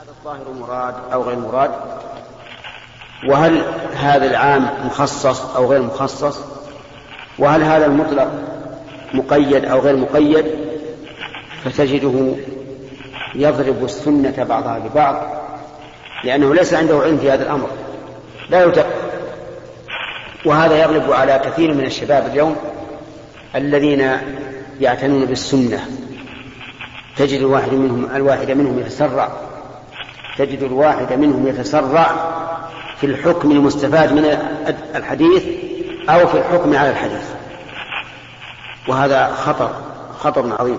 هذا الظاهر مراد أو غير مراد؟ وهل هذا العام مخصص أو غير مخصص؟ وهل هذا المطلق مقيد أو غير مقيد؟ فتجده يضرب السنة بعضها ببعض لأنه ليس عنده علم في هذا الأمر لا يتق وهذا يغلب على كثير من الشباب اليوم الذين يعتنون بالسنة. تجد الواحد منهم الواحد منهم يتسرع. تجد الواحد منهم يتسرع في الحكم المستفاد من الحديث أو في الحكم على الحديث. وهذا خطر خطر عظيم.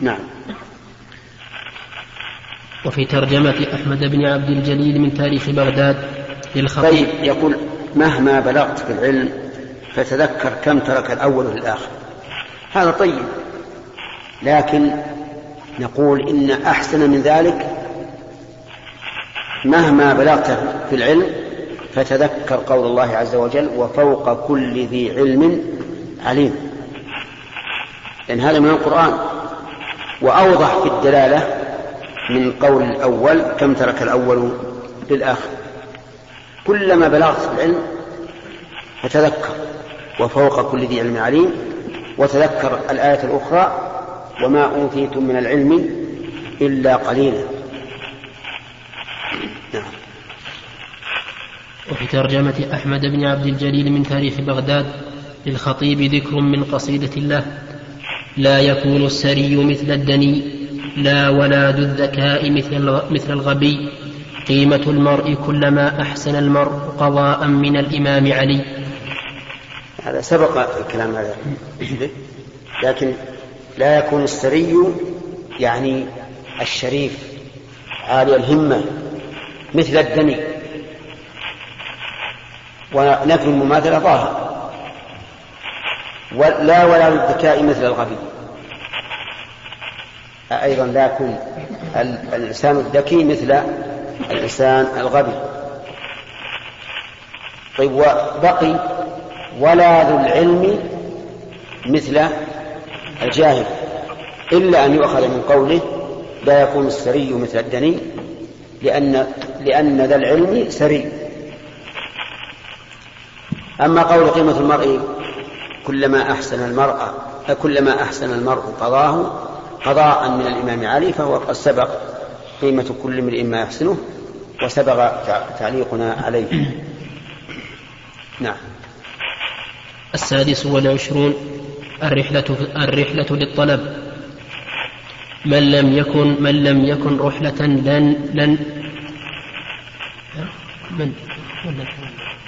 نعم. وفي ترجمة أحمد بن عبد الجليل من تاريخ بغداد للخطيب. طيب يقول مهما بلغت في العلم فتذكر كم ترك الأول للآخر هذا طيب لكن نقول إن أحسن من ذلك مهما بلغت في العلم فتذكر قول الله عز وجل وفوق كل ذي علم عليم. لأن هذا من القرآن. وأوضح في الدلالة من قول الأول كم ترك الأول للآخر. كلما بلغت في العلم فتذكر. وفوق كل ذي علم عليم. وتذكر الآية الأخرى وما أوتيتم من العلم إلا قليلا. نعم. وفي ترجمة أحمد بن عبد الجليل من تاريخ بغداد للخطيب ذكر من قصيدة الله لا يكون السري مثل الدني لا ولا ذو الذكاء مثل مثل الغبي. قيمة المرء كلما أحسن المرء قضاء من الإمام علي. هذا سبق الكلام هذا. لكن لا يكون السري يعني الشريف عالي الهمة مثل الدني. ونفي المماثلة ظاهر. لا ولا للذكاء مثل الغبي. أيضا لا يكون الإنسان الذكي مثل الإنسان الغبي. طيب وبقي ولا ذو العلم مثل الجاهل إلا أن يؤخذ من قوله لا يكون السري مثل الدني لأن لأن ذا العلم سري. أما قول قيمة المرء كلما أحسن المرء كلما أحسن المرء قضاه قضاء من الإمام علي فهو قد سبق قيمة كل امرئ ما يحسنه وسبق تعليقنا عليه. نعم. السادس والعشرون. الرحلة الرحلة للطلب. من لم يكن من لم يكن رحلة لن لن. من؟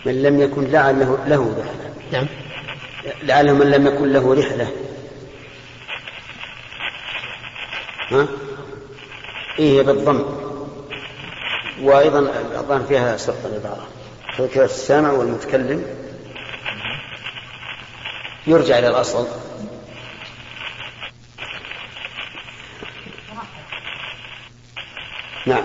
من لم يكن لعله له رحلة. نعم. لعله من لم يكن له رحلة. ها؟ إيه بالضم. وأيضا الظاهر فيها سقط العبارة. فكرة السامع والمتكلم. يرجع إلى الأصل. نعم.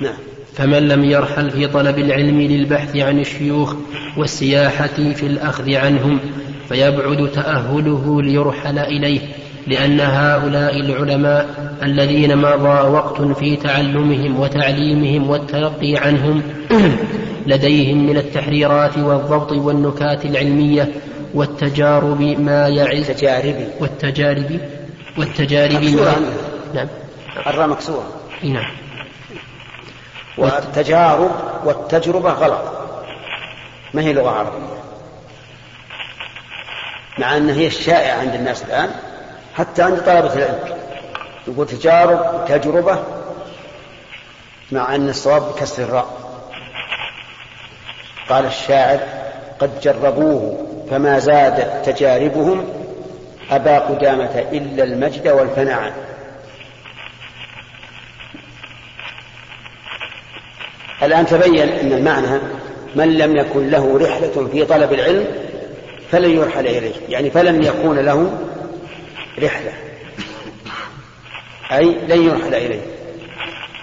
نعم. فمن لم يرحل في طلب العلم للبحث عن الشيوخ والسياحة في الأخذ عنهم فيبعد تأهله ليرحل إليه لأن هؤلاء العلماء الذين مضى وقت في تعلمهم وتعليمهم والتلقي عنهم لديهم من التحريرات والضبط والنكات العلمية والتجارب ما يعز التجارب والتجارب والتجارب ما نعم. الراء مكسورة. نعم. والتجارب والتجربة غلط. ما هي لغة عربية؟ مع أن هي الشائعة عند الناس الآن حتى عند طلبة العلم. يقول تجارب تجربة مع أن الصواب بكسر الراء. قال الشاعر قد جربوه فما زادت تجاربهم أبا قدامة إلا المجد والفناء. الآن تبين أن المعنى من لم يكن له رحلة في طلب العلم فلن يرحل إليه. يعني فلن يكون له رحلة. أي لن يرحل إليه.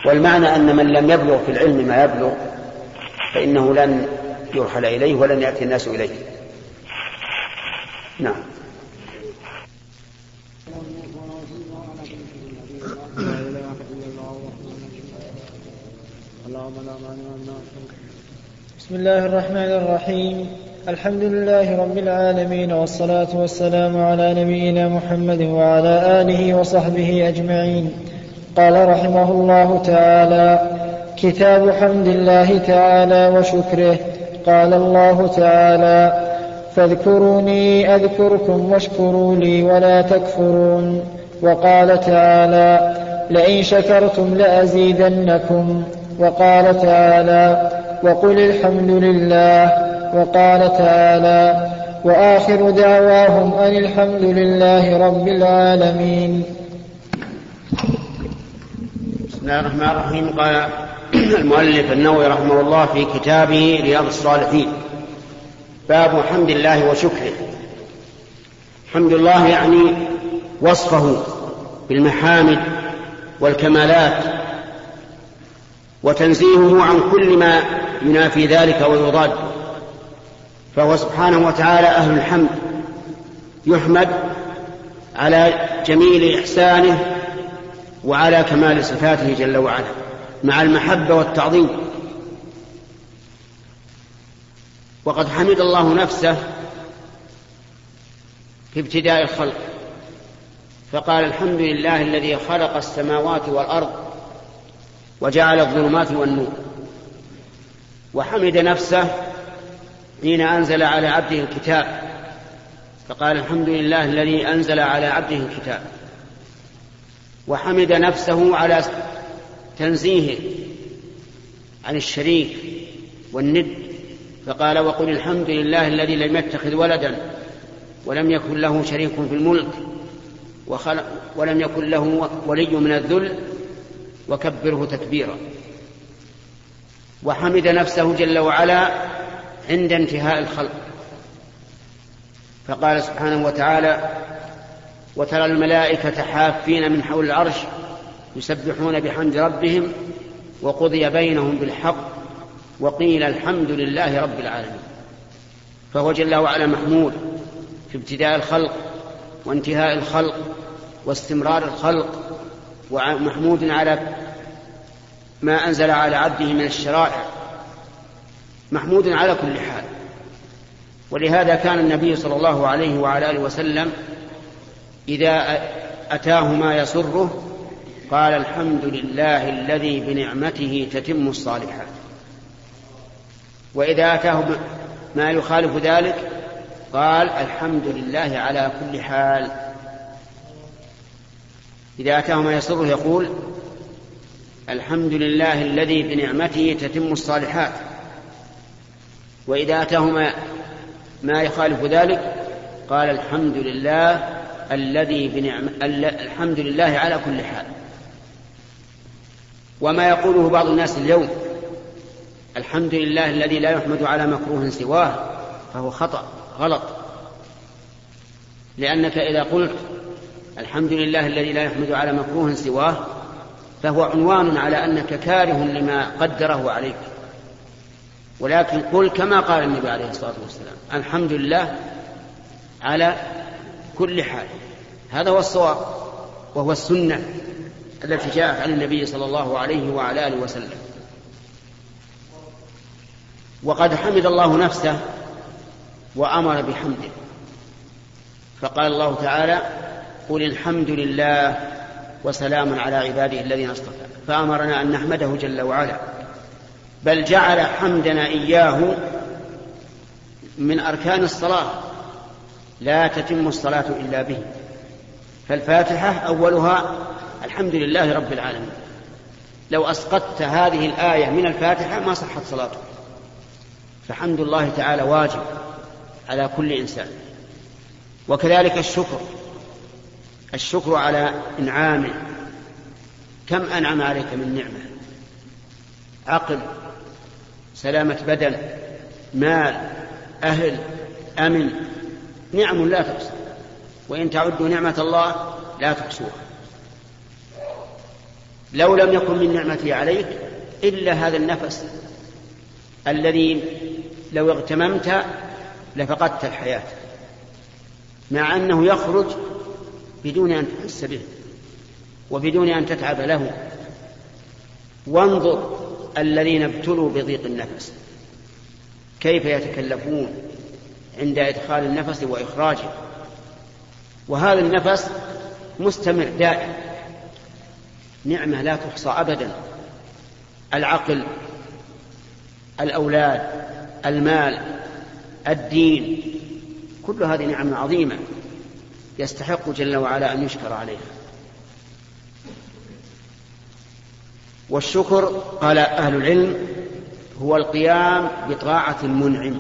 والمعنى أن من لم يبلغ في العلم ما يبلغ فإنه لن يرحل إليه ولن يأتي الناس إليه. نعم. بسم الله الرحمن الرحيم. الحمد لله رب العالمين والصلاة والسلام على نبينا محمد وعلى آله وصحبه أجمعين. قال رحمه الله تعالى كتاب حمد الله تعالى وشكره. قال الله تعالى فاذكروني أذكركم واشكروا لي ولا تكفرون. وقال تعالى لئن شكرتم لأزيدنكم. وقال تعالى وقل الحمد لله وقال تعالى وآخر دعواهم أن الحمد لله رب العالمين. بسم الله الرحمن الرحيم. قال المؤلف النووي رحمه الله في كتابه رياض الصالحين باب حمد الله وشكره. حمد الله يعني وصفه بالمحامد والكمالات وتنزيهه عن كل ما ينافي ذلك ويضاد. فهو سبحانه وتعالى أهل الحمد يحمد على جميل إحسانه وعلى كمال صفاته جل وعلا مع المحبة والتعظيم. وقد حمد الله نفسه في ابتداء الخلق فقال الحمد لله الذي خلق السماوات والأرض وجعل الظلمات والنور وحمد نفسه حين أنزل على عبده الكتاب. فقال الحمد لله الذي أنزل على عبده الكتاب. وحمد نفسه على تنزيهه عن الشريك والند. فقال وقل الحمد لله الذي لم يتخذ ولدا ولم يكن له شريك في الملك وخلق ولم يكن له ولي من الذل وكبره تكبيرا. وحمد نفسه جل وعلا عند انتهاء الخلق. فقال سبحانه وتعالى وترى الملائكة حافين من حول العرش يسبحون بحمد ربهم وقضي بينهم بالحق وقيل الحمد لله رب العالمين. فهو جل وعلا محمود في ابتداء الخلق وانتهاء الخلق واستمرار الخلق ومحمود على ما أنزل على عبده من الشرائع. محمود على كل حال. ولهذا كان النبي صلى الله عليه وعلى آله وسلم إذا أتاه ما يسره قال الحمد لله الذي بنعمته تتم الصالحات. وإذا أتاه ما يخالف ذلك قال الحمد لله على كل حال. إذا أتاه ما يسره يقول الحمد لله الذي بنعمته تتم الصالحات. وإذا أتاه ما, ما يخالف ذلك قال الحمد لله الذي بنعم الحمد لله على كل حال. وما يقوله بعض الناس اليوم الحمد لله الذي لا يحمد على مكروه سواه فهو خطأ غلط. لأنك إذا قلت الحمد لله الذي لا يحمد على مكروه سواه فهو عنوان على أنك كاره لما قدره عليك. ولكن قل كما قال النبي عليه الصلاة والسلام الحمد لله على كل حال. هذا هو الصواب وهو السنة التي جاءت عن النبي صلى الله عليه وعلى آله وسلم. وقد حمد الله نفسه وأمر بحمده. فقال الله تعالى قل الحمد لله وسلام على عباده الذين اصطفى. فأمرنا أن نحمده جل وعلا. بل جعل حمدنا إياه من أركان الصلاة. لا تتم الصلاة إلا به. فالفاتحة أولها الحمد لله رب العالمين. لو أسقطت هذه الآية من الفاتحة ما صحت صلاتك. فحمد الله تعالى واجب على كل إنسان. وكذلك الشكر. الشكر على إنعامه. كم أنعم عليك من نعمة؟ عقل. سلامة بدن مال أهل أمن نعم لا تحصى. وإن تعدوا نعمة الله لا تحصوها. لو لم يكن من نعمته عليك إلا هذا النفس الذي لو اغتممت لفقدت الحياة مع أنه يخرج بدون أن تحس به وبدون أن تتعب له. وانظر الذين ابتلوا بضيق النفس. كيف يتكلفون عند إدخال النفس وإخراجه؟ وهذا النفس مستمر دائم. نعمة لا تحصى أبدا. العقل الأولاد المال الدين كل هذه نعم عظيمة يستحق جل وعلا أن يشكر عليها. والشكر قال أهل العلم هو القيام بطاعة المنعم.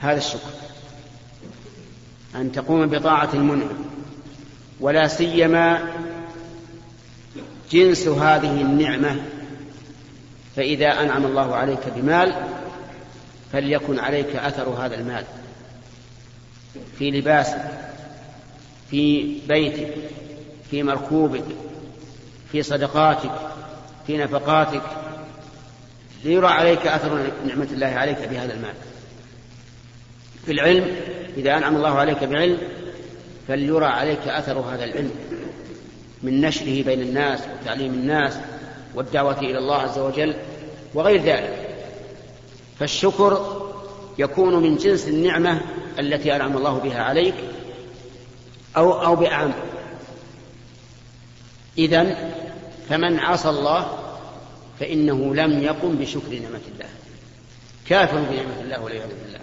هذا الشكر. أن تقوم بطاعة المنعم. ولا سيما جنس هذه النعمة. فإذا أنعم الله عليك بمال فليكن عليك أثر هذا المال. في لباسك في بيتك في مركوبك في صدقاتك في نفقاتك. ليرى عليك أثر نعمة الله عليك بهذا المال. في العلم إذا أنعم الله عليك بعلم فليرى عليك أثر هذا العلم. من نشره بين الناس وتعليم الناس والدعوة إلى الله عز وجل وغير ذلك. فالشكر يكون من جنس النعمة التي أنعم الله بها عليك أو أو بأعم. إذا فمن عصى الله فإنه لم يقم بشكر نعمة الله. كافر بنعمة الله والعياذ بالله.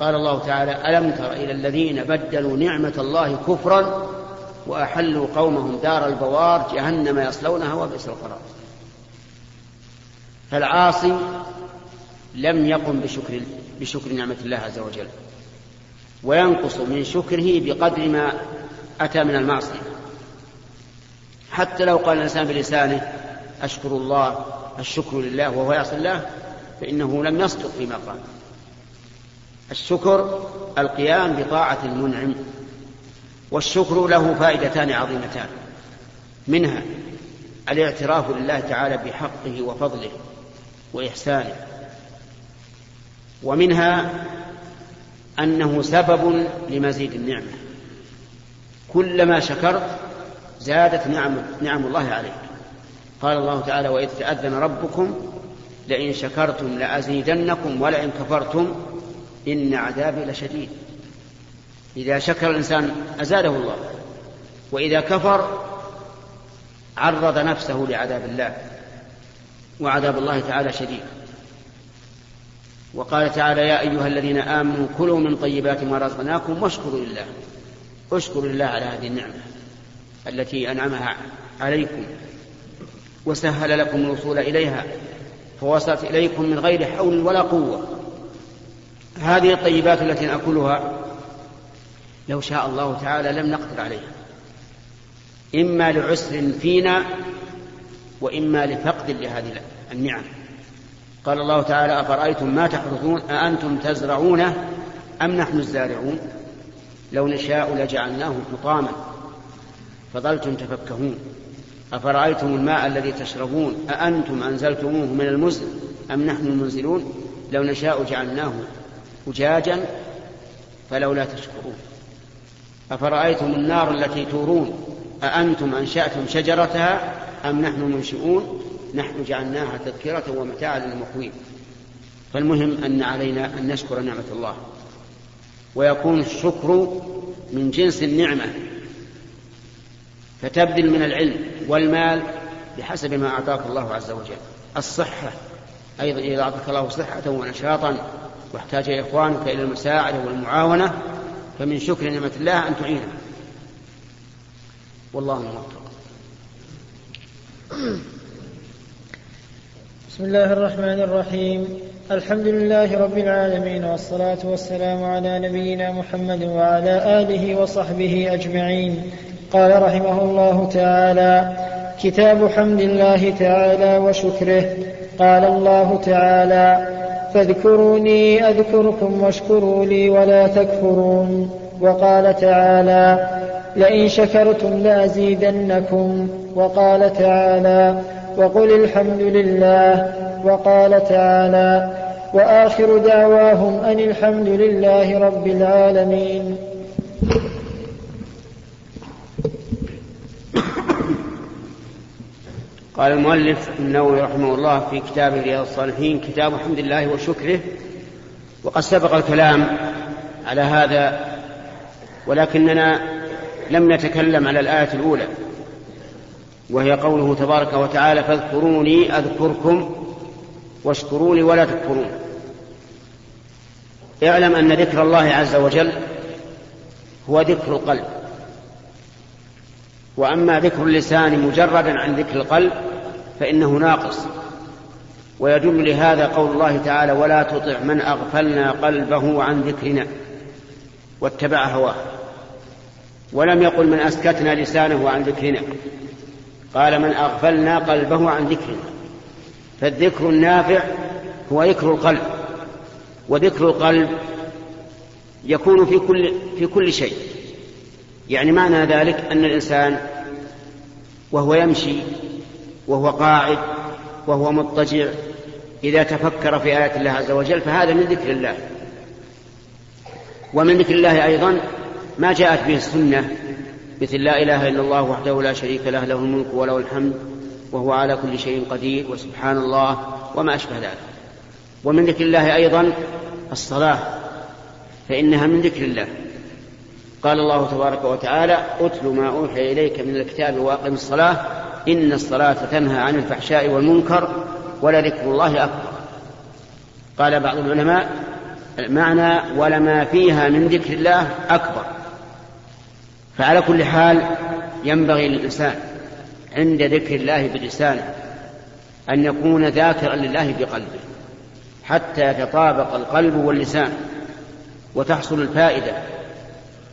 قال الله تعالى ألم تر إلى الذين بدلوا نعمة الله كفرا وأحلوا قومهم دار البوار جهنم يصلونها وبئس القرار. فالعاصي لم يقم بشكر بشكر نعمة الله عز وجل وينقص من شكره بقدر ما أتى من المعصية. حتى لو قال الإنسان بلسانه أشكر الله الشكر لله وهو يعصي الله فإنه لم يصدق فيما قال. الشكر القيام بطاعة المنعم والشكر له فائدتان عظيمتان. منها الاعتراف لله تعالى بحقه وفضله وإحسانه. ومنها أنه سبب لمزيد النعمة. كلما شكرت زادت نعم, نعم الله عليك. قال الله تعالى وإذ تأذن ربكم لئن شكرتم لأزيدنكم ولئن كفرتم إن عذابي لشديد. إذا شكر الإنسان أزاده الله وإذا كفر عرض نفسه لعذاب الله وعذاب الله تعالى شديد. وقال تعالى يا أيها الذين آمنوا كلوا من طيبات ما رزقناكم واشكروا لله. اشكروا لله على هذه النعمة. التي أنعمها عليكم وسهل لكم الوصول إليها فوصلت إليكم من غير حول ولا قوة. هذه الطيبات التي نأكلها لو شاء الله تعالى لم نقدر عليها. إما لعسر فينا وإما لفقد لهذه النعم. قال الله تعالى أفرأيتم ما تحرثون أأنتم تزرعونه أم نحن الزارعون؟ لو نشاء لجعلناه حطاما. فظلتم تفكهون. أفرأيتم الماء الذي تشربون؟ أأنتم أنزلتموه من المزن أم نحن المنزلون؟ لو نشاء جعلناه أجاجا فلولا تشكرون. أفرأيتم النار التي تورون؟ أأنتم أنشأتم شجرتها أم نحن المنشئون نحن جعلناها تذكرة ومتاعا للمقوين. فالمهم أن علينا أن نشكر نعمة الله. ويكون الشكر من جنس النعمة. فتبذل من العلم والمال بحسب ما أعطاك الله عز وجل. الصحة أيضا إذا أعطاك الله صحة ونشاطا واحتاج إخوانك إلى المساعدة والمعاونة فمن شكر نعمة الله أن تعينه. والله موفق. بسم الله الرحمن الرحيم. الحمد لله رب العالمين والصلاة والسلام على نبينا محمد وعلى آله وصحبه أجمعين. قال رحمه الله تعالى كتاب حمد الله تعالى وشكره. قال الله تعالى فاذكروني أذكركم واشكروا لي ولا تكفرون. وقال تعالى لئن شكرتم لأزيدنكم. وقال تعالى وقل الحمد لله. وقال تعالى وآخر دعواهم أن الحمد لله رب العالمين. قال المؤلف النووي رحمه الله في كتابه رياض الصالحين كتاب حمد الله وشكره وقد سبق الكلام على هذا ولكننا لم نتكلم على الآية الأولى وهي قوله تبارك وتعالى فاذكروني أذكركم واشكروني ولا تكفرون اعلم أن ذكر الله عز وجل هو ذكر القلب وأما ذكر اللسان مجردا عن ذكر القلب فإنه ناقص. ويدل لهذا قول الله تعالى ولا تطع من أغفلنا قلبه عن ذكرنا واتبع هواه. ولم يقل من أسكتنا لسانه عن ذكرنا قال من أغفلنا قلبه عن ذكرنا فالذكر النافع هو ذكر القلب وذكر القلب يكون في كل في كل شيء. يعني معنى ذلك أن الإنسان وهو يمشي وهو قاعد وهو مضطجع إذا تفكر في آيات الله عز وجل فهذا من ذكر الله. ومن ذكر الله أيضا ما جاءت به السنة مثل لا إله إلا الله وحده لا شريك له له الملك وله الحمد وهو على كل شيء قدير وسبحان الله وما أشبه ذلك. ومن ذكر الله أيضا الصلاة فإنها من ذكر الله. قال الله تبارك وتعالى أتل ما أوحي إليك من الكتاب وأقم الصلاة إن الصلاة تنهى عن الفحشاء والمنكر ولذكر الله أكبر. قال بعض العلماء معنى ولما فيها من ذكر الله أكبر. فعلى كل حال ينبغي للإنسان عند ذكر الله بلسانه أن يكون ذاكرا لله بقلبه حتى يتطابق القلب واللسان وتحصل الفائدة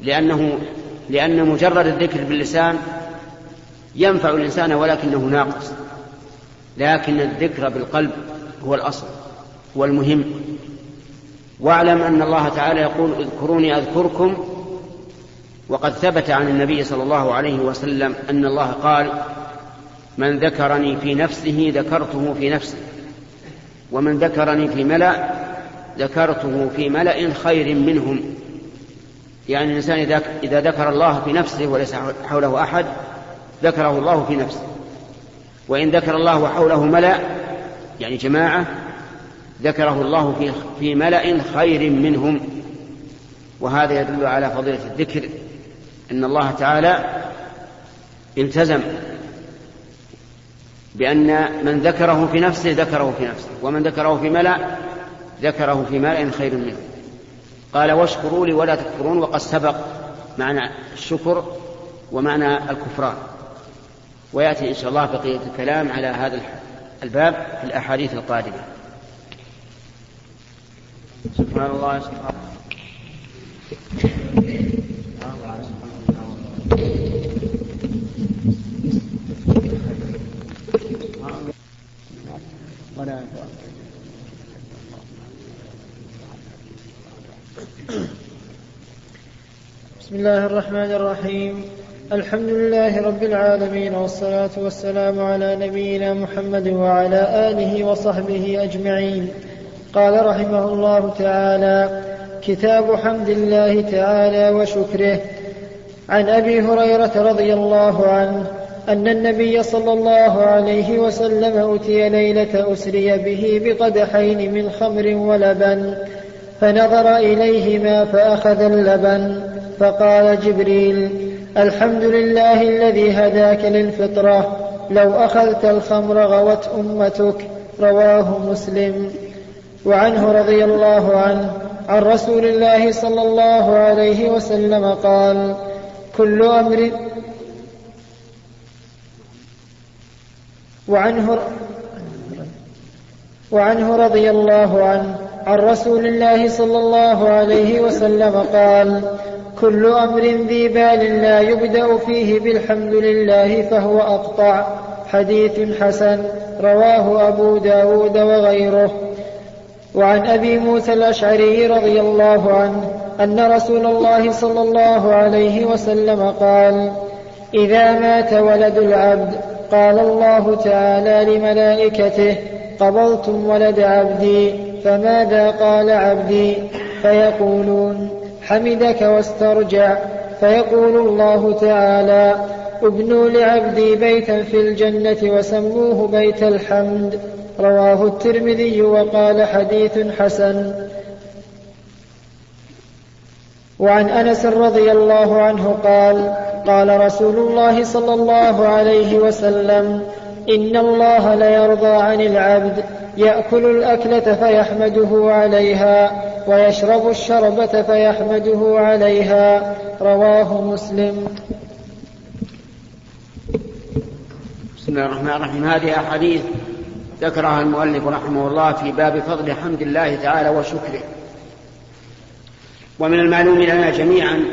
لأنه لأن مجرد الذكر باللسان ينفع الإنسان ولكنه ناقص. لكن الذكر بالقلب هو الأصل هو المهم. واعلم أن الله تعالى يقول اذكروني أذكركم. وقد ثبت عن النبي صلى الله عليه وسلم أن الله قال من ذكرني في نفسه ذكرته في نفسه ومن ذكرني في ملأ ذكرته في ملأ خير منهم. يعني الإنسان إذا ذكر الله في نفسه وليس حوله أحد ذكره الله في نفسه. وإن ذكر الله وحوله ملأ يعني جماعة ذكره الله في في ملأ خير منهم. وهذا يدل على فضيلة الذكر أن الله تعالى التزم بأن من ذكره في نفسه ذكره في نفسه ومن ذكره في ملأ ذكره في ملأ خير منه. قال واشكروا لي ولا تكفرون وقد سبق معنى الشكر ومعنى الكفران. ويأتي إن شاء الله بقية الكلام على هذا الباب في الأحاديث القادمة. سبحان الله سبحان ولا بسم الله الرحمن الرحيم. الحمد لله رب العالمين والصلاة والسلام على نبينا محمد وعلى آله وصحبه أجمعين. قال رحمه الله تعالى كتاب حمد الله تعالى وشكره. عن أبي هريرة رضي الله عنه أن النبي صلى الله عليه وسلم أتي ليلة أسري به بقدحين من خمر ولبن فنظر إليهما فأخذ اللبن فقال جبريل الحمد لله الذي هداك للفطرة. لو أخذت الخمر غوت أمتك. رواه مسلم. وعنه رضي الله عنه عن رسول الله صلى الله عليه وسلم قال كل أمر وعنه وعنه رضي الله عنه عن رسول الله صلى الله عليه وسلم قال كل أمر ذي بال لا يبدأ فيه بالحمد لله فهو أقطع حديث حسن رواه أبو داود وغيره. وعن أبي موسى الأشعري رضي الله عنه أن رسول الله صلى الله عليه وسلم قال إذا مات ولد العبد قال الله تعالى لملائكته قبضتم ولد عبدي فماذا قال عبدي؟ فيقولون حمدك واسترجع فيقول الله تعالى ابنوا لعبدي بيتا في الجنة وسموه بيت الحمد رواه الترمذي وقال حديث حسن. وعن أنس رضي الله عنه قال قال رسول الله صلى الله عليه وسلم إن الله ليرضى عن العبد يأكل الأكلة فيحمده عليها ويشرب الشربة فيحمده عليها. رواه مسلم. بسم الله الرحمن الرحيم. هذه أحاديث ذكرها المؤلف رحمه الله في باب فضل حمد الله تعالى وشكره. ومن المعلوم لنا جميعا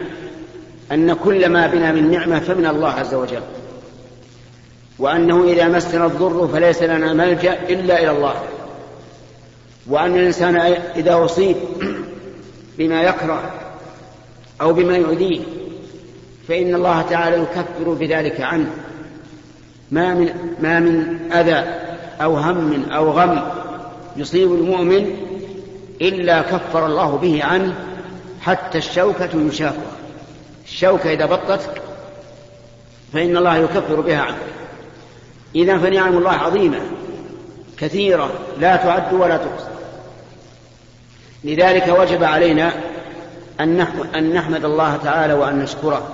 أن كل ما بنا من نعمة فمن الله عز وجل. وأنه إذا مسنا الضر فليس لنا ملجأ إلا إلى الله. وأن الإنسان إذا أصيب بما يكره أو بما يؤذيه فإن الله تعالى يكفر بذلك عنه. ما من ما من أذى أو هم أو غم يصيب المؤمن إلا كفر الله به عنه حتى الشوكة يشاكها. الشوكة إذا بطت فإن الله يكفر بها عنك إذا فنعم الله عظيمة كثيرة لا تعد ولا تحصى. لذلك وجب علينا أن نحمد الله تعالى وأن نشكره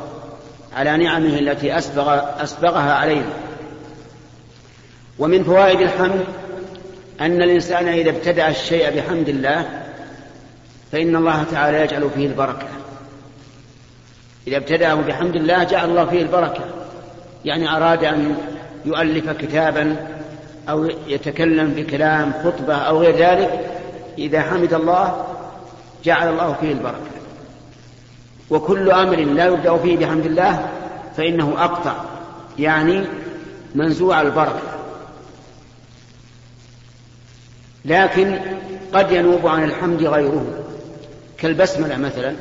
على نعمه التي أسبغ أسبغها علينا. ومن فوائد الحمد أن الإنسان إذا ابتدأ الشيء بحمد الله فإن الله تعالى يجعل فيه البركة. إذا ابتدأه بحمد الله جعل الله فيه البركة. يعني أراد أن يؤلف كتابا أو يتكلم بكلام خطبة أو غير ذلك إذا حمد الله جعل الله فيه البركة. وكل أمر لا يبدأ فيه بحمد الله فإنه أقطع يعني منزوع البركة. لكن قد ينوب عن الحمد غيره. كالبسملة مثلا.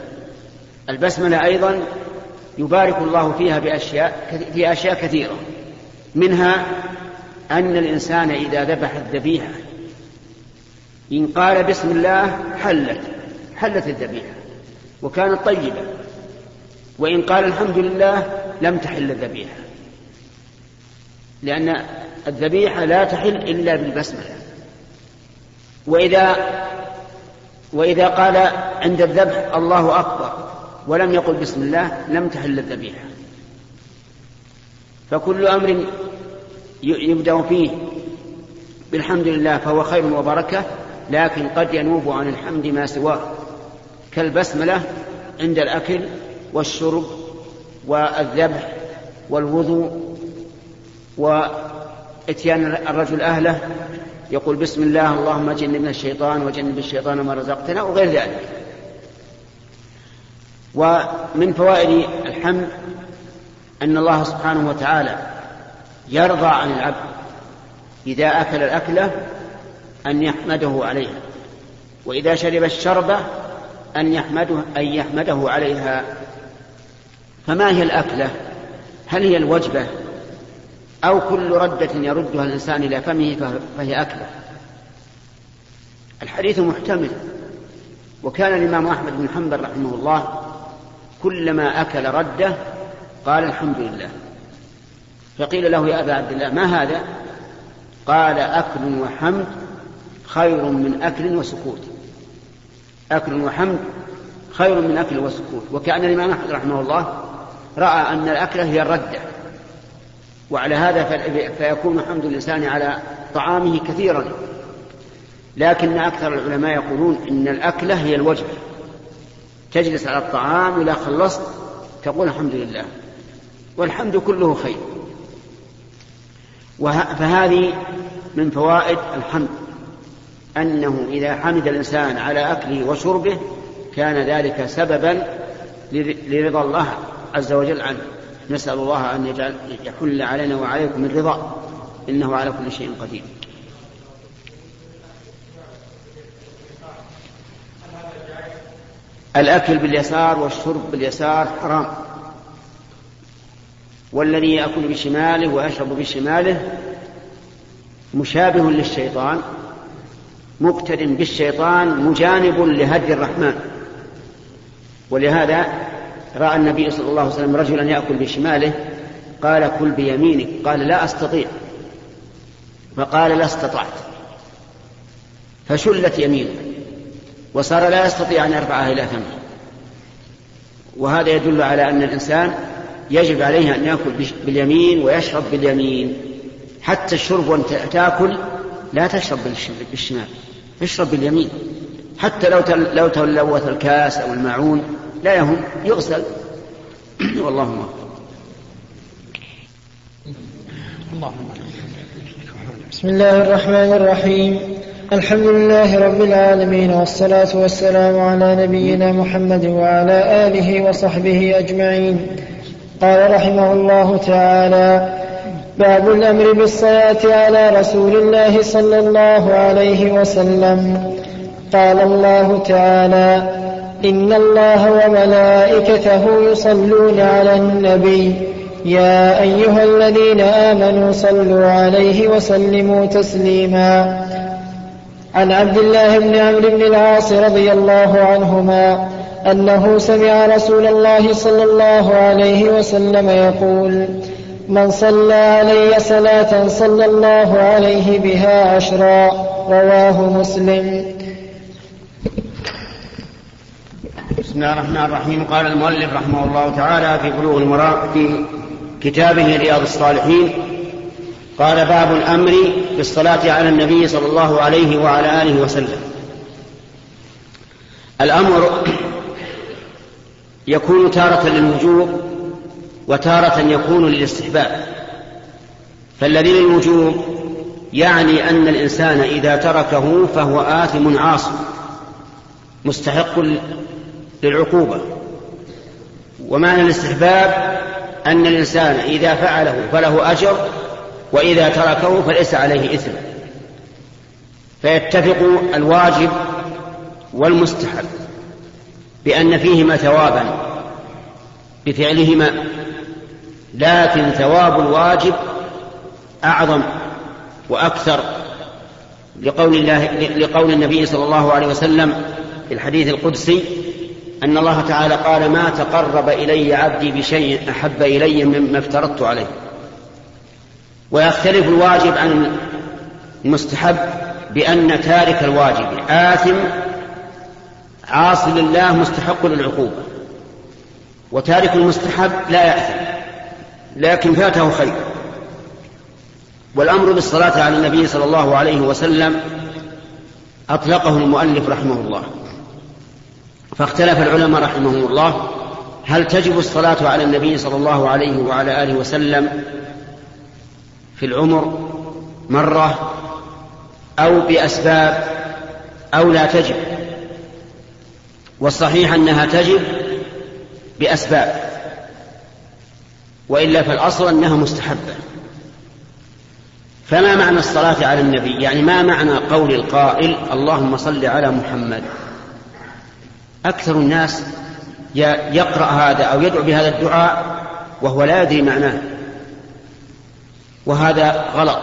البسملة أيضا يبارك الله فيها بأشياء في أشياء كثيرة. منها أن الإنسان إذا ذبح الذبيحة إن قال بسم الله حلت حلت الذبيحة وكانت طيبة وإن قال الحمد لله لم تحل الذبيحة لأن الذبيحة لا تحل إلا بالبسملة. وإذا وإذا قال عند الذبح الله أكبر ولم يقل بسم الله لم تحل الذبيحة. فكل أمر يبدأ فيه بالحمد لله فهو خير وبركة لكن قد ينوب عن الحمد ما سواه. كالبسملة عند الأكل والشرب والذبح والوضوء وإتيان الرجل أهله يقول بسم الله اللهم جنبنا الشيطان وجنب الشيطان ما رزقتنا وغير ذلك. ومن فوائد الحمد أن الله سبحانه وتعالى يرضى عن العبد إذا أكل الأكلة أن يحمده عليها وإذا شرب الشربة أن يحمده أن يحمده عليها. فما هي الأكلة؟ هل هي الوجبة؟ أو كل ردة يردها الإنسان إلى فمه فهي أكلة؟ الحديث محتمل. وكان الإمام أحمد بن حنبل رحمه الله كلما أكل ردة قال الحمد لله. فقيل له يا أبا عبد الله ما هذا؟ قال أكل وحمد خير من أكل وسكوت. أكل وحمد خير من أكل وسكوت. وكأن الإمام أحمد رحمه الله رأى أن الأكلة هي الردة. وعلى هذا فيكون حمد الإنسان على طعامه كثيرا. لكن أكثر العلماء يقولون إن الأكلة هي الوجبة تجلس على الطعام إذا خلصت تقول الحمد لله. والحمد كله خير. فهذه من فوائد الحمد. أنه إذا حمد الإنسان على أكله وشربه كان ذلك سببا لرضا الله عز وجل عنه. نسأل الله أن يجعل يحل علينا وعليكم الرضا. إنه على كل شيء قدير. الأكل باليسار والشرب باليسار حرام. والذي يأكل بشماله ويشرب بشماله مشابه للشيطان مقتد بالشيطان مجانب لهدي الرحمن. ولهذا رأى النبي صلى الله عليه وسلم رجلا يأكل بشماله قال كل بيمينك. قال لا أستطيع. فقال لا استطعت. فشلت يمينه وصار لا يستطيع أن يرفعها إلى فمه وهذا يدل على أن الإنسان يجب عليه أن يأكل باليمين ويشرب باليمين. حتى الشرب وانت تأكل لا تشرب بالشمال اشرب باليمين. حتى لو لو تلوث الكاس أو الماعون لا يهم يغسل. والله أكبر. بسم الله الرحمن الرحيم. الحمد لله رب العالمين والصلاة والسلام على نبينا محمد وعلى آله وصحبه أجمعين. قال رحمه الله تعالى باب الأمر بالصلاة على رسول الله صلى الله عليه وسلم. قال الله تعالى إن الله وملائكته يصلون على النبي يا أيها الذين آمنوا صلوا عليه وسلموا تسليما. عن عبد الله بن عمرو بن العاص رضي الله عنهما أنه سمع رسول الله صلى الله عليه وسلم يقول من صلى علي صلاة صلى الله عليه بها عشرا رواه مسلم. بسم الله الرحمن الرحيم. قال المؤلف رحمه الله تعالى في بلوغ المرام في كتابه رياض الصالحين قال باب الأمر بالصلاة على النبي صلى الله عليه وعلى آله وسلم. الأمر يكون تارة للوجوب وتارة يكون للاستحباب. فالذي للوجوب يعني أن الإنسان إذا تركه فهو آثم عاصم مستحق للعقوبة. ومعنى الاستحباب أن الإنسان إذا فعله فله أجر وإذا تركه فليس عليه إثم. فيتفق الواجب والمستحب. بأن فيهما ثوابا بفعلهما لكن ثواب الواجب أعظم وأكثر لقول الله لقول النبي صلى الله عليه وسلم في الحديث القدسي أن الله تعالى قال ما تقرب إلي عبدي بشيء أحب إلي مما افترضت عليه ويختلف الواجب عن المستحب بأن تارك الواجب آثم عاصي لله مستحق للعقوبة وتارك المستحب لا يأثم لكن فاته خير. والأمر بالصلاة على النبي صلى الله عليه وسلم أطلقه المؤلف رحمه الله. فاختلف العلماء رحمهم الله هل تجب الصلاة على النبي صلى الله عليه وعلى آله وسلم في العمر مرة أو بأسباب أو لا تجب؟ والصحيح أنها تجب بأسباب وإلا فالأصل أنها مستحبة. فما معنى الصلاة على النبي؟ يعني ما معنى قول القائل اللهم صل على محمد؟ أكثر الناس يقرأ هذا أو يدعو بهذا الدعاء وهو لا يدري معناه. وهذا غلط.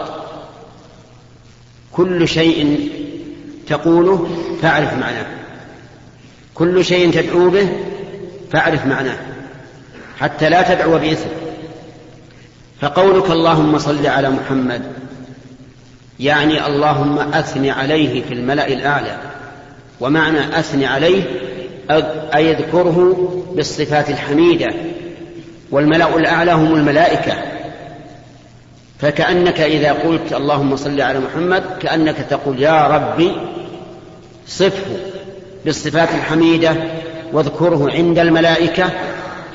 كل شيء تقوله فاعرف معناه. كل شيء تدعو به فاعرف معناه حتى لا تدعو بإثم فقولك اللهم صل على محمد يعني اللهم أثن عليه في الملأ الأعلى ومعنى أثن عليه أي اذكره بالصفات الحميدة والملأ الأعلى هم الملائكة. فكأنك إذا قلت اللهم صل على محمد كأنك تقول يا ربي صفه. بالصفات الحميدة واذكره عند الملائكة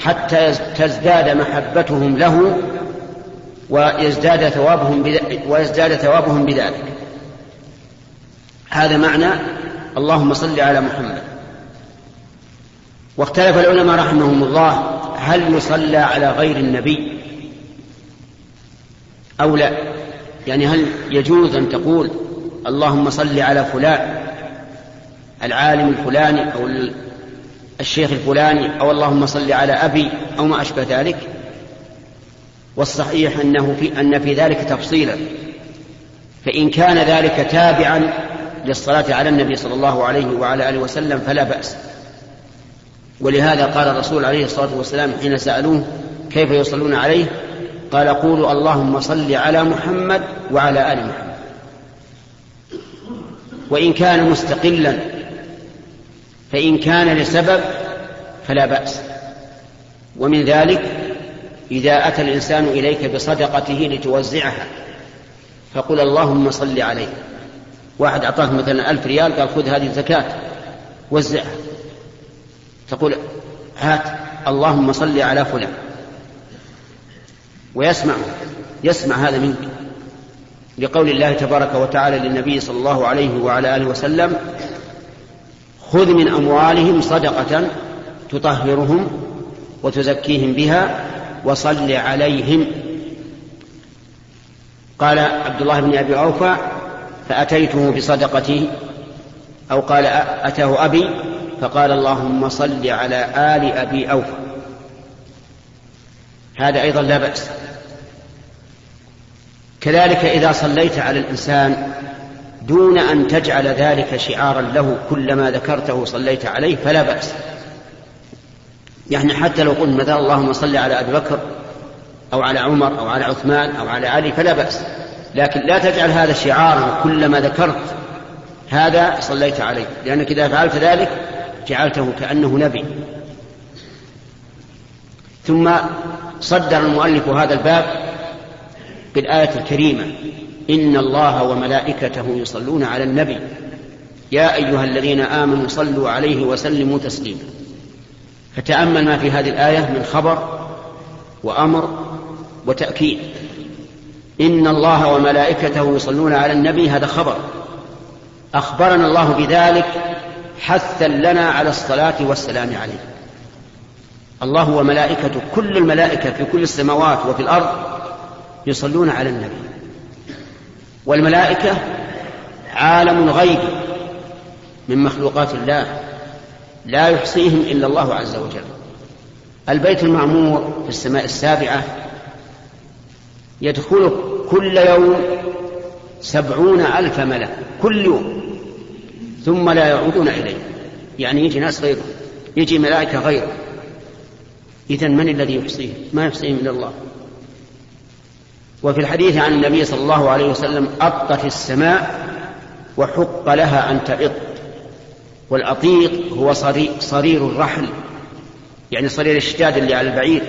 حتى تزداد محبتهم له ويزداد ثوابهم ويزداد ثوابهم بذلك. هذا معنى اللهم صل على محمد. واختلف العلماء رحمهم الله هل يصلى على غير النبي أو لا؟ يعني هل يجوز أن تقول اللهم صل على فلان العالم الفلاني أو الشيخ الفلاني أو اللهم صل على أبي أو ما أشبه ذلك. والصحيح أنه في أن في ذلك تفصيلا. فإن كان ذلك تابعا للصلاة على النبي صلى الله عليه وعلى آله وسلم فلا بأس. ولهذا قال الرسول عليه الصلاة والسلام حين سألوه كيف يصلون عليه؟ قال قولوا اللهم صل على محمد وعلى آل محمد. وإن كان مستقلا فإن كان لسبب فلا بأس. ومن ذلك إذا أتى الإنسان إليك بصدقته لتوزعها فقل اللهم صل عليه. واحد أعطاك مثلا ألف ريال قال خذ هذه الزكاة وزعها. تقول هات اللهم صل على فلان. ويسمع يسمع هذا منك. لقول الله تبارك وتعالى للنبي صلى الله عليه وعلى آله وسلم خذ من أموالهم صدقة تطهرهم وتزكيهم بها وصل عليهم. قال عبد الله بن أبي اوفى فأتيته بصدقته أو قال أتاه أبي فقال اللهم صل على آل أبي اوفى هذا أيضا لا بأس. كذلك إذا صليت على الإنسان دون أن تجعل ذلك شعارا له كلما ذكرته صليت عليه فلا بأس. يعني حتى لو قلت مثلا اللهم صل على أبي بكر أو على عمر أو على عثمان أو على علي فلا بأس. لكن لا تجعل هذا شعارا كلما ذكرت هذا صليت عليه. لأنك إذا فعلت ذلك جعلته كأنه نبي. ثم صدر المؤلف هذا الباب بالآية الكريمة. إن الله وملائكته يصلون على النبي. يا أيها الذين آمنوا صلوا عليه وسلموا تسليما. فتأمل ما في هذه الآية من خبر وأمر وتأكيد. إن الله وملائكته يصلون على النبي هذا خبر. أخبرنا الله بذلك حثا لنا على الصلاة والسلام عليه. الله وملائكته كل الملائكة في كل السماوات وفي الأرض يصلون على النبي. والملائكة عالم غيب من مخلوقات الله لا يحصيهم إلا الله عز وجل. البيت المعمور في السماء السابعة يدخله كل يوم سبعون ألف ملك كل يوم ثم لا يعودون إليه. يعني يجي ناس غيره يجي ملائكة غيره. إذا من الذي يحصيهم ما يحصيهم إلا الله. وفي الحديث عن النبي صلى الله عليه وسلم أطت السماء وحق لها أن تئط والأطيط هو صرير الرحل يعني صرير الشداد اللي على البعير.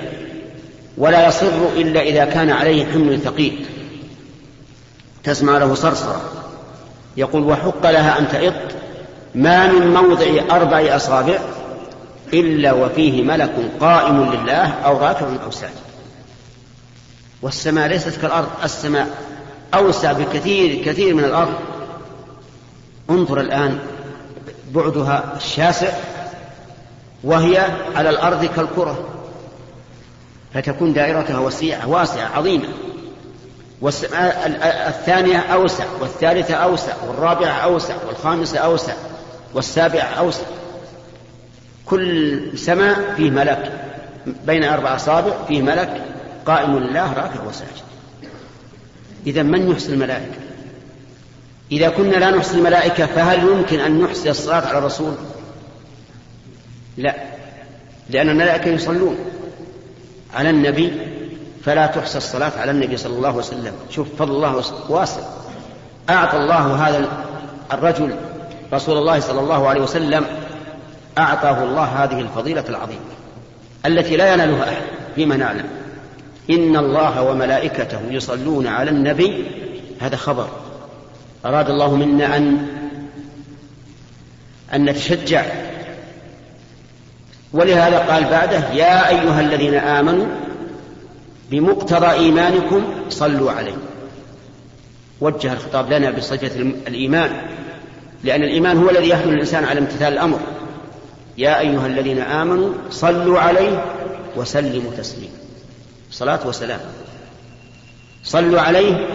ولا يصر إلا إذا كان عليه حمل ثقيل. تسمع له صرصرة يقول وحق لها أن تئط ما من موضع أربع أصابع إلا وفيه ملك قائم لله أو راكع أو ساجد. والسماء ليست كالأرض السماء أوسع بكثير كثير من الأرض. انظر الآن بعدها الشاسع وهي على الأرض كالكرة فتكون دائرتها وسيعة واسعة عظيمة. والسماء الثانية أوسع والثالثة أوسع والرابعة أوسع والخامسة أوسع والسابعة أوسع. كل سماء فيه ملك بين أربع أصابع فيه ملك قائم لله راكع وساجد. إذا من يحسن الملائكة؟ إذا كنا لا نحسن الملائكة فهل يمكن أن نحسن الصلاة على الرسول؟ لا. لأن الملائكة يصلون على النبي فلا تحصى الصلاة على النبي صلى الله عليه وسلم. شوف فضل الله واسع. أعطى الله هذا الرجل رسول الله صلى الله عليه وسلم أعطاه الله هذه الفضيلة العظيمة التي لا ينالها أحد فيما نعلم. إن الله وملائكته يصلون على النبي هذا خبر. أراد الله منا أن أن نتشجع. ولهذا قال بعده يا أيها الذين آمنوا بمقتضى إيمانكم صلوا عليه. وجه الخطاب لنا بصفة الإيمان. لأن الإيمان هو الذي يحمل الإنسان على امتثال الأمر. يا أيها الذين آمنوا صلوا عليه وسلموا تسليما. صلاة وسلام. صلوا عليه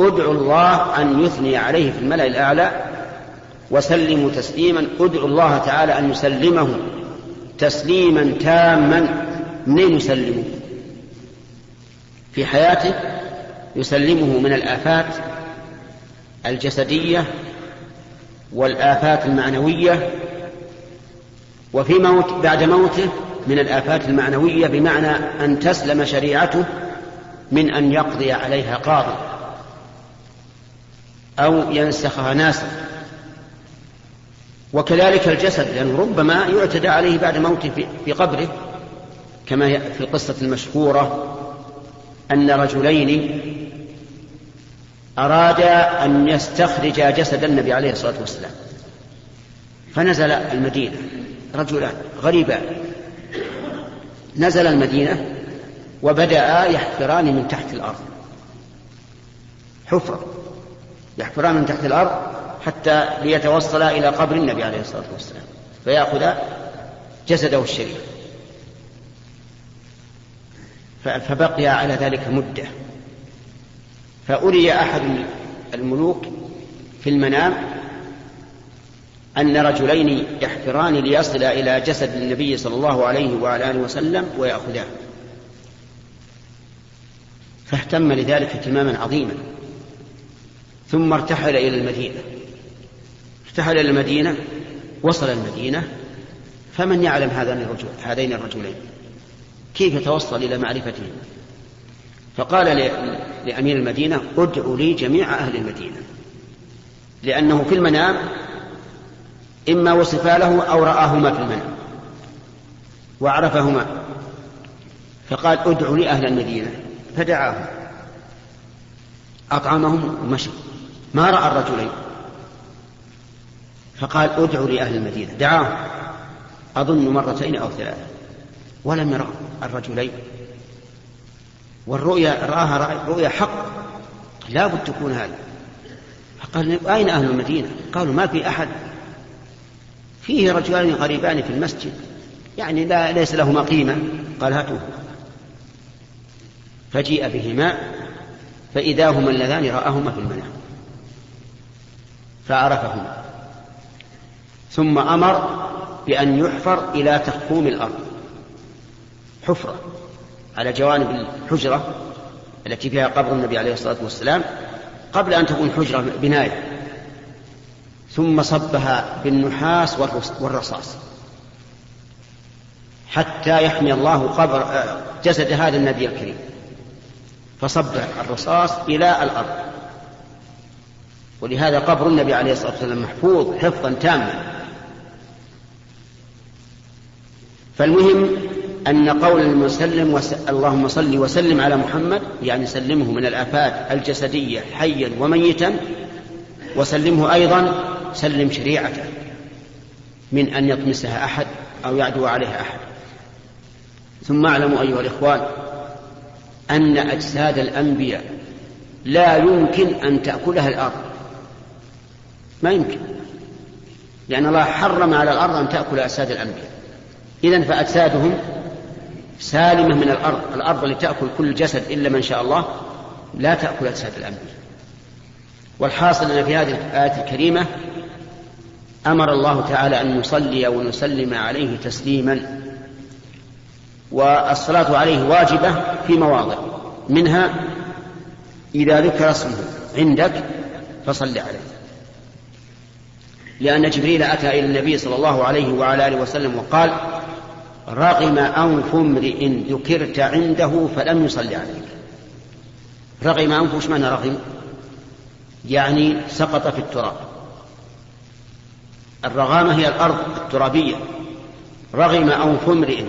ادعوا الله أن يثني عليه في الملأ الأعلى وسلموا تسليما ادعوا الله تعالى أن يسلمه تسليما تاما منين يسلمه؟ في حياته يسلمه من الآفات الجسدية والآفات المعنوية وفي موت بعد موته من الآفات المعنوية بمعنى أن تسلم شريعته من أن يقضي عليها قاضي أو ينسخها ناسخ. وكذلك الجسد لأنه ربما يعتدى عليه بعد موته في قبره كما في القصة المشهورة أن رجلين أرادا أن يستخرجا جسد النبي عليه الصلاة والسلام. فنزل المدينة رجلان غريبان. نزل المدينة وبدأ يحفران من تحت الأرض. حفرة يحفران من تحت الأرض حتى ليتوصلا إلى قبر النبي عليه الصلاة والسلام فيأخذ جسده الشريف. فبقي على ذلك مدة. فأري أحد الملوك في المنام أن رجلين يحفران ليصل إلى جسد النبي صلى الله عليه وعلى آله وسلم ويأخذاه فاهتم لذلك اهتماما عظيما. ثم ارتحل إلى المدينة. ارتحل إلى المدينة وصل المدينة. فمن يعلم هذين الرجلين؟ كيف يتوصل إلى معرفتهم فقال لأمير المدينة ادع لي جميع أهل المدينة. لأنه في المنام إما وصفا له أو رآهما في المنام وعرفهما فقال ادع لي أهل المدينة فدعاهم أطعمهم ومشي. ما رأى الرجلين فقال ادع لي أهل المدينة. دعاهم. أظن مرتين أو ثلاثة. ولم يرى الرجلين. والرؤيا رآها رؤيا حق. لا بد تكون هذه. فقال أين أهل المدينة؟ قالوا ما في أحد. فيه رجلان غريبان في المسجد. يعني لا ليس لهما قيمة. قال هاتوه فجيء بهما فإذا هما اللذان رآهما في المنام. فعرفهما. ثم أمر بأن يحفر إلى تخوم الأرض. حفرة. على جوانب الحجرة التي فيها قبر النبي عليه الصلاة والسلام قبل أن تكون حجرة بناية. ثم صبها بالنحاس والرصاص. حتى يحمي الله قبر آه، جسد هذا النبي الكريم. فصب الرصاص إلى الأرض. ولهذا قبر النبي عليه الصلاة والسلام محفوظ حفظا تاما. فالمهم أن قول المسلم وس... اللهم صل وسلم على محمد يعني سلمه من الآفات الجسدية حيا وميتا وسلمه أيضا سلم شريعته من أن يطمسها أحد أو يعدو عليها أحد. ثم اعلموا أيها الإخوان أن أجساد الأنبياء لا يمكن أن تأكلها الأرض. ما يمكن لأن الله حرم على الأرض أن تأكل أجساد الأنبياء. إذا فأجسادهم سالمة من الأرض. الأرض اللي تأكل كل جسد إلا من شاء الله لا تأكل أجساد الأنبياء. والحاصل أن في هذه الآية الكريمة أمر الله تعالى أن نصلي ونسلم عليه تسليما والصلاة عليه واجبة في مواضع منها إذا ذكر اسمه عندك فصل عليه. لأن جبريل أتى إلى النبي صلى الله عليه وعلى آله وسلم وقال رغم أنف امرئ ذكرت عنده فلم يصل عليك. رغم أنف وش معنى رغم؟ يعني سقط في التراب. الرغامة هي الأرض الترابية. رغم أنف امرئ.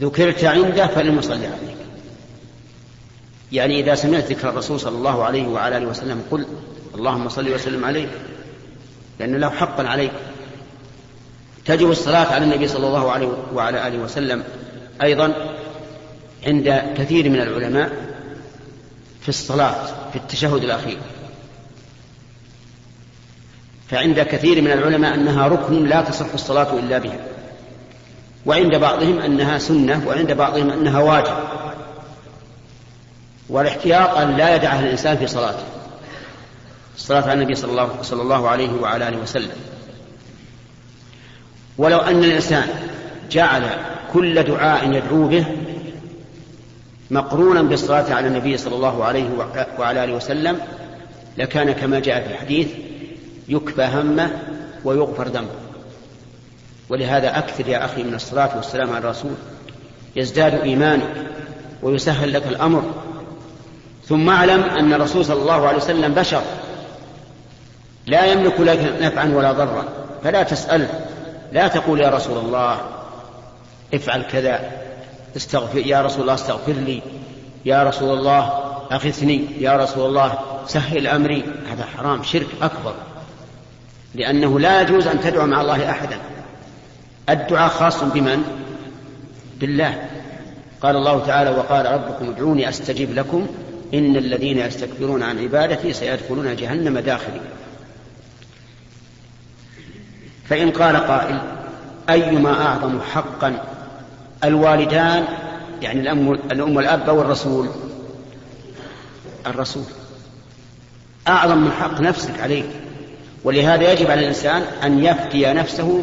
ذكرت عنده فلم يصل عليك. يعني إذا سمعت ذكر الرسول صلى الله عليه وعلى آله وسلم قل اللهم صل وسلم عليه لأن له حقا عليك. تجب الصلاة على النبي صلى الله عليه وعلى آله وسلم. أيضا عند كثير من العلماء في الصلاة في التشهد الأخير. فعند كثير من العلماء أنها ركن لا تصح الصلاة إلا بها. وعند بعضهم أنها سنة وعند بعضهم أنها واجب. والاحتياط أن لا يدعها الإنسان في صلاته. الصلاة على النبي صلى الله, صلى الله عليه وعلى آله وسلم. ولو أن الإنسان جعل كل دعاء يدعو به مقرونا بالصلاة على النبي صلى الله عليه وعلى آله وسلم لكان كما جاء في الحديث يكفى همه ويغفر ذنبه. ولهذا أكثر يا أخي من الصلاة والسلام على الرسول. يزداد إيمانك ويسهل لك الأمر. ثم اعلم أن الرسول صلى الله عليه وسلم بشر. لا يملك لك نفعا ولا ضرا. فلا تسأله لا تقول يا رسول الله افعل كذا. استغفر يا رسول الله استغفر لي. يا رسول الله أغثني يا رسول الله سهل أمري. هذا حرام شرك أكبر. لأنه لا يجوز أن تدعو مع الله أحدا. الدعاء خاص بمن؟ بالله. قال الله تعالى وقال ربكم ادعوني أستجيب لكم. إن الذين يستكبرون عن عبادتي سيدخلون جهنم داخلين. فإن قال قائل أيما أعظم حقا الوالدان يعني الأم, الأم والأب أو الرسول الرسول. أعظم من حق نفسك عليك. ولهذا يجب على الإنسان أن يفتي نفسه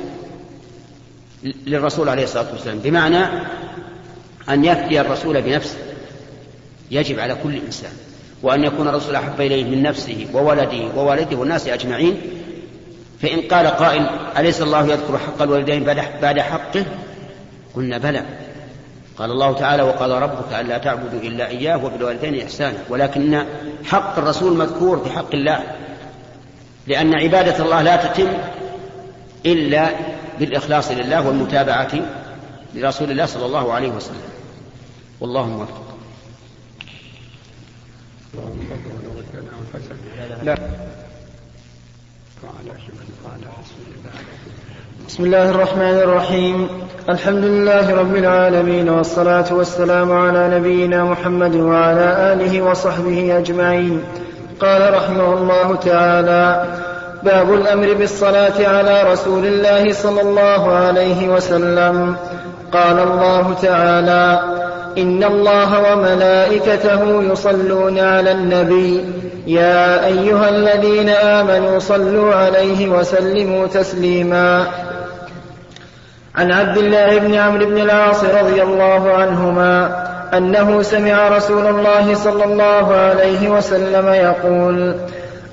للرسول عليه الصلاة والسلام. بمعنى أن يفتي الرسول بنفسه. يجب على كل إنسان. وأن يكون الرسول أحب إليه من نفسه وولده ووالده والناس أجمعين. فإن قال قائل أليس الله يذكر حق الوالدين بعد حقه؟ قلنا بلى. قال الله تعالى وقال ربك ألا تعبدوا إلا إياه وبالوالدين إحسانا. ولكن حق الرسول مذكور في حق الله. لأن عبادة الله لا تتم إلا بالإخلاص لله والمتابعة لرسول الله صلى الله عليه وسلم. والله موفق. لا. بسم الله الرحمن الرحيم. الحمد لله رب العالمين والصلاة والسلام على نبينا محمد وعلى آله وصحبه أجمعين. قال رحمه الله تعالى باب الأمر بالصلاة على رسول الله صلى الله عليه وسلم. قال الله تعالى إن الله وملائكته يصلون على النبي. يا أيها الذين آمنوا صلوا عليه وسلموا تسليما. عن عبد الله بن عمرو بن العاص رضي الله عنهما أنه سمع رسول الله صلى الله عليه وسلم يقول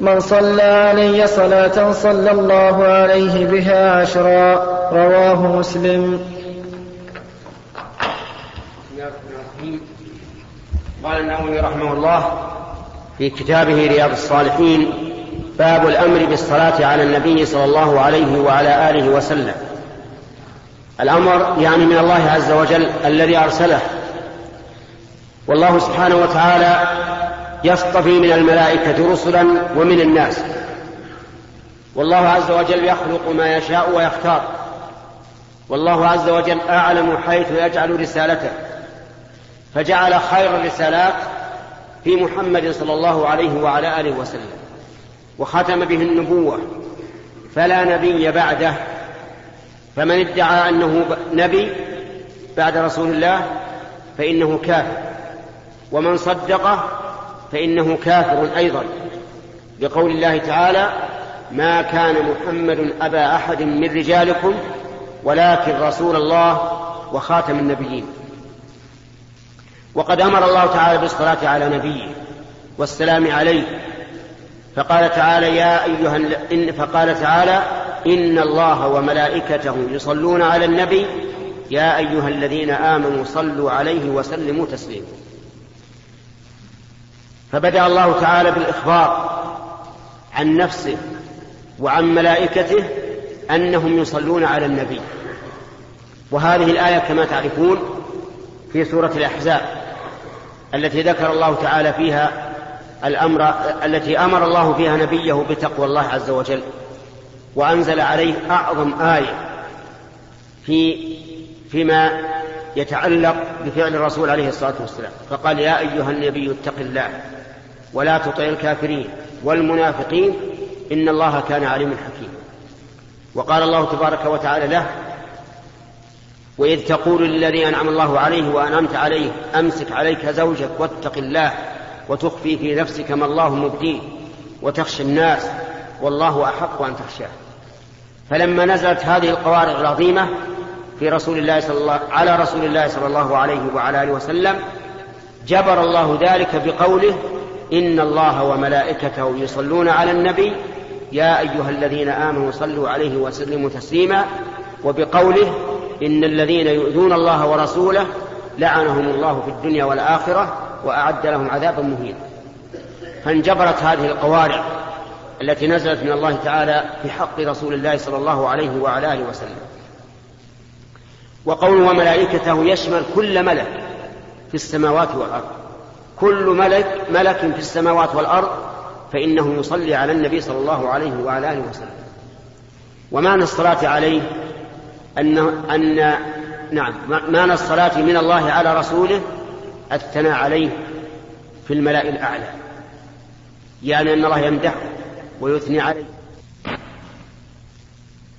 من صلى علي صلاة صلى الله عليه بها عشرا. رواه مسلم. قال النووي رحمه الله في كتابه رياض الصالحين باب الأمر بالصلاة على النبي صلى الله عليه وعلى آله وسلم. الأمر يعني من الله عز وجل الذي أرسله. والله سبحانه وتعالى يصطفي من الملائكة رسلا ومن الناس. والله عز وجل يخلق ما يشاء ويختار. والله عز وجل أعلم حيث يجعل رسالته. فجعل خير الرسالات في محمد صلى الله عليه وعلى آله وسلم. وختم به النبوة. فلا نبي بعده. فمن ادعى أنه نبي بعد رسول الله فإنه كافر. ومن صدقه فإنه كافر أيضا. بقول الله تعالى ما كان محمد أبا أحد من رجالكم ولكن رسول الله وخاتم النبيين. وقد أمر الله تعالى بالصلاة على نبيه والسلام عليه. فقال تعالى يا أيها إن فقال تعالى إن الله وملائكته يصلون على النبي. يا أيها الذين آمنوا صلوا عليه وسلموا تسليما. فبدأ الله تعالى بالإخبار عن نفسه وعن ملائكته أنهم يصلون على النبي. وهذه الآية كما تعرفون في سورة الأحزاب التي ذكر الله تعالى فيها الأمر التي أمر الله فيها نبيه بتقوى الله عز وجل وأنزل عليه أعظم آية في فيما يتعلق بفعل الرسول عليه الصلاة والسلام فقال يا أيها النبي اتق الله ولا تطع الكافرين والمنافقين إن الله كان عليما حكيما. وقال الله تبارك وتعالى له وإذ تقول للذي أنعم الله عليه وأنعمت عليه أمسك عليك زوجك واتق الله وتخفي في نفسك ما الله مبديه وتخشى الناس والله أحق أن تخشاه. فلما نزلت هذه القوارع العظيمة في رسول الله صلى الله على رسول الله صلى الله عليه وعلى آله وسلم جبر الله ذلك بقوله إن الله وملائكته يصلون على النبي. يا أيها الذين آمنوا صلوا عليه وسلموا تسليما. وبقوله إن الذين يؤذون الله ورسوله لعنهم الله في الدنيا والآخرة وأعد لهم عذابا مهينا. فانجبرت هذه القوارع التي نزلت من الله تعالى في حق رسول الله صلى الله عليه وعلى آله وسلم. وقوله وملائكته يشمل كل ملك في السماوات والأرض. كل ملك ملك في السماوات والأرض فإنه يصلي على النبي صلى الله عليه وعلى آله وسلم. ومعنى الصلاة عليه أن أن نعم معنى الصلاة من الله على رسوله الثناء عليه في الملأ الأعلى. يعني أن الله يمدحه ويثني عليه.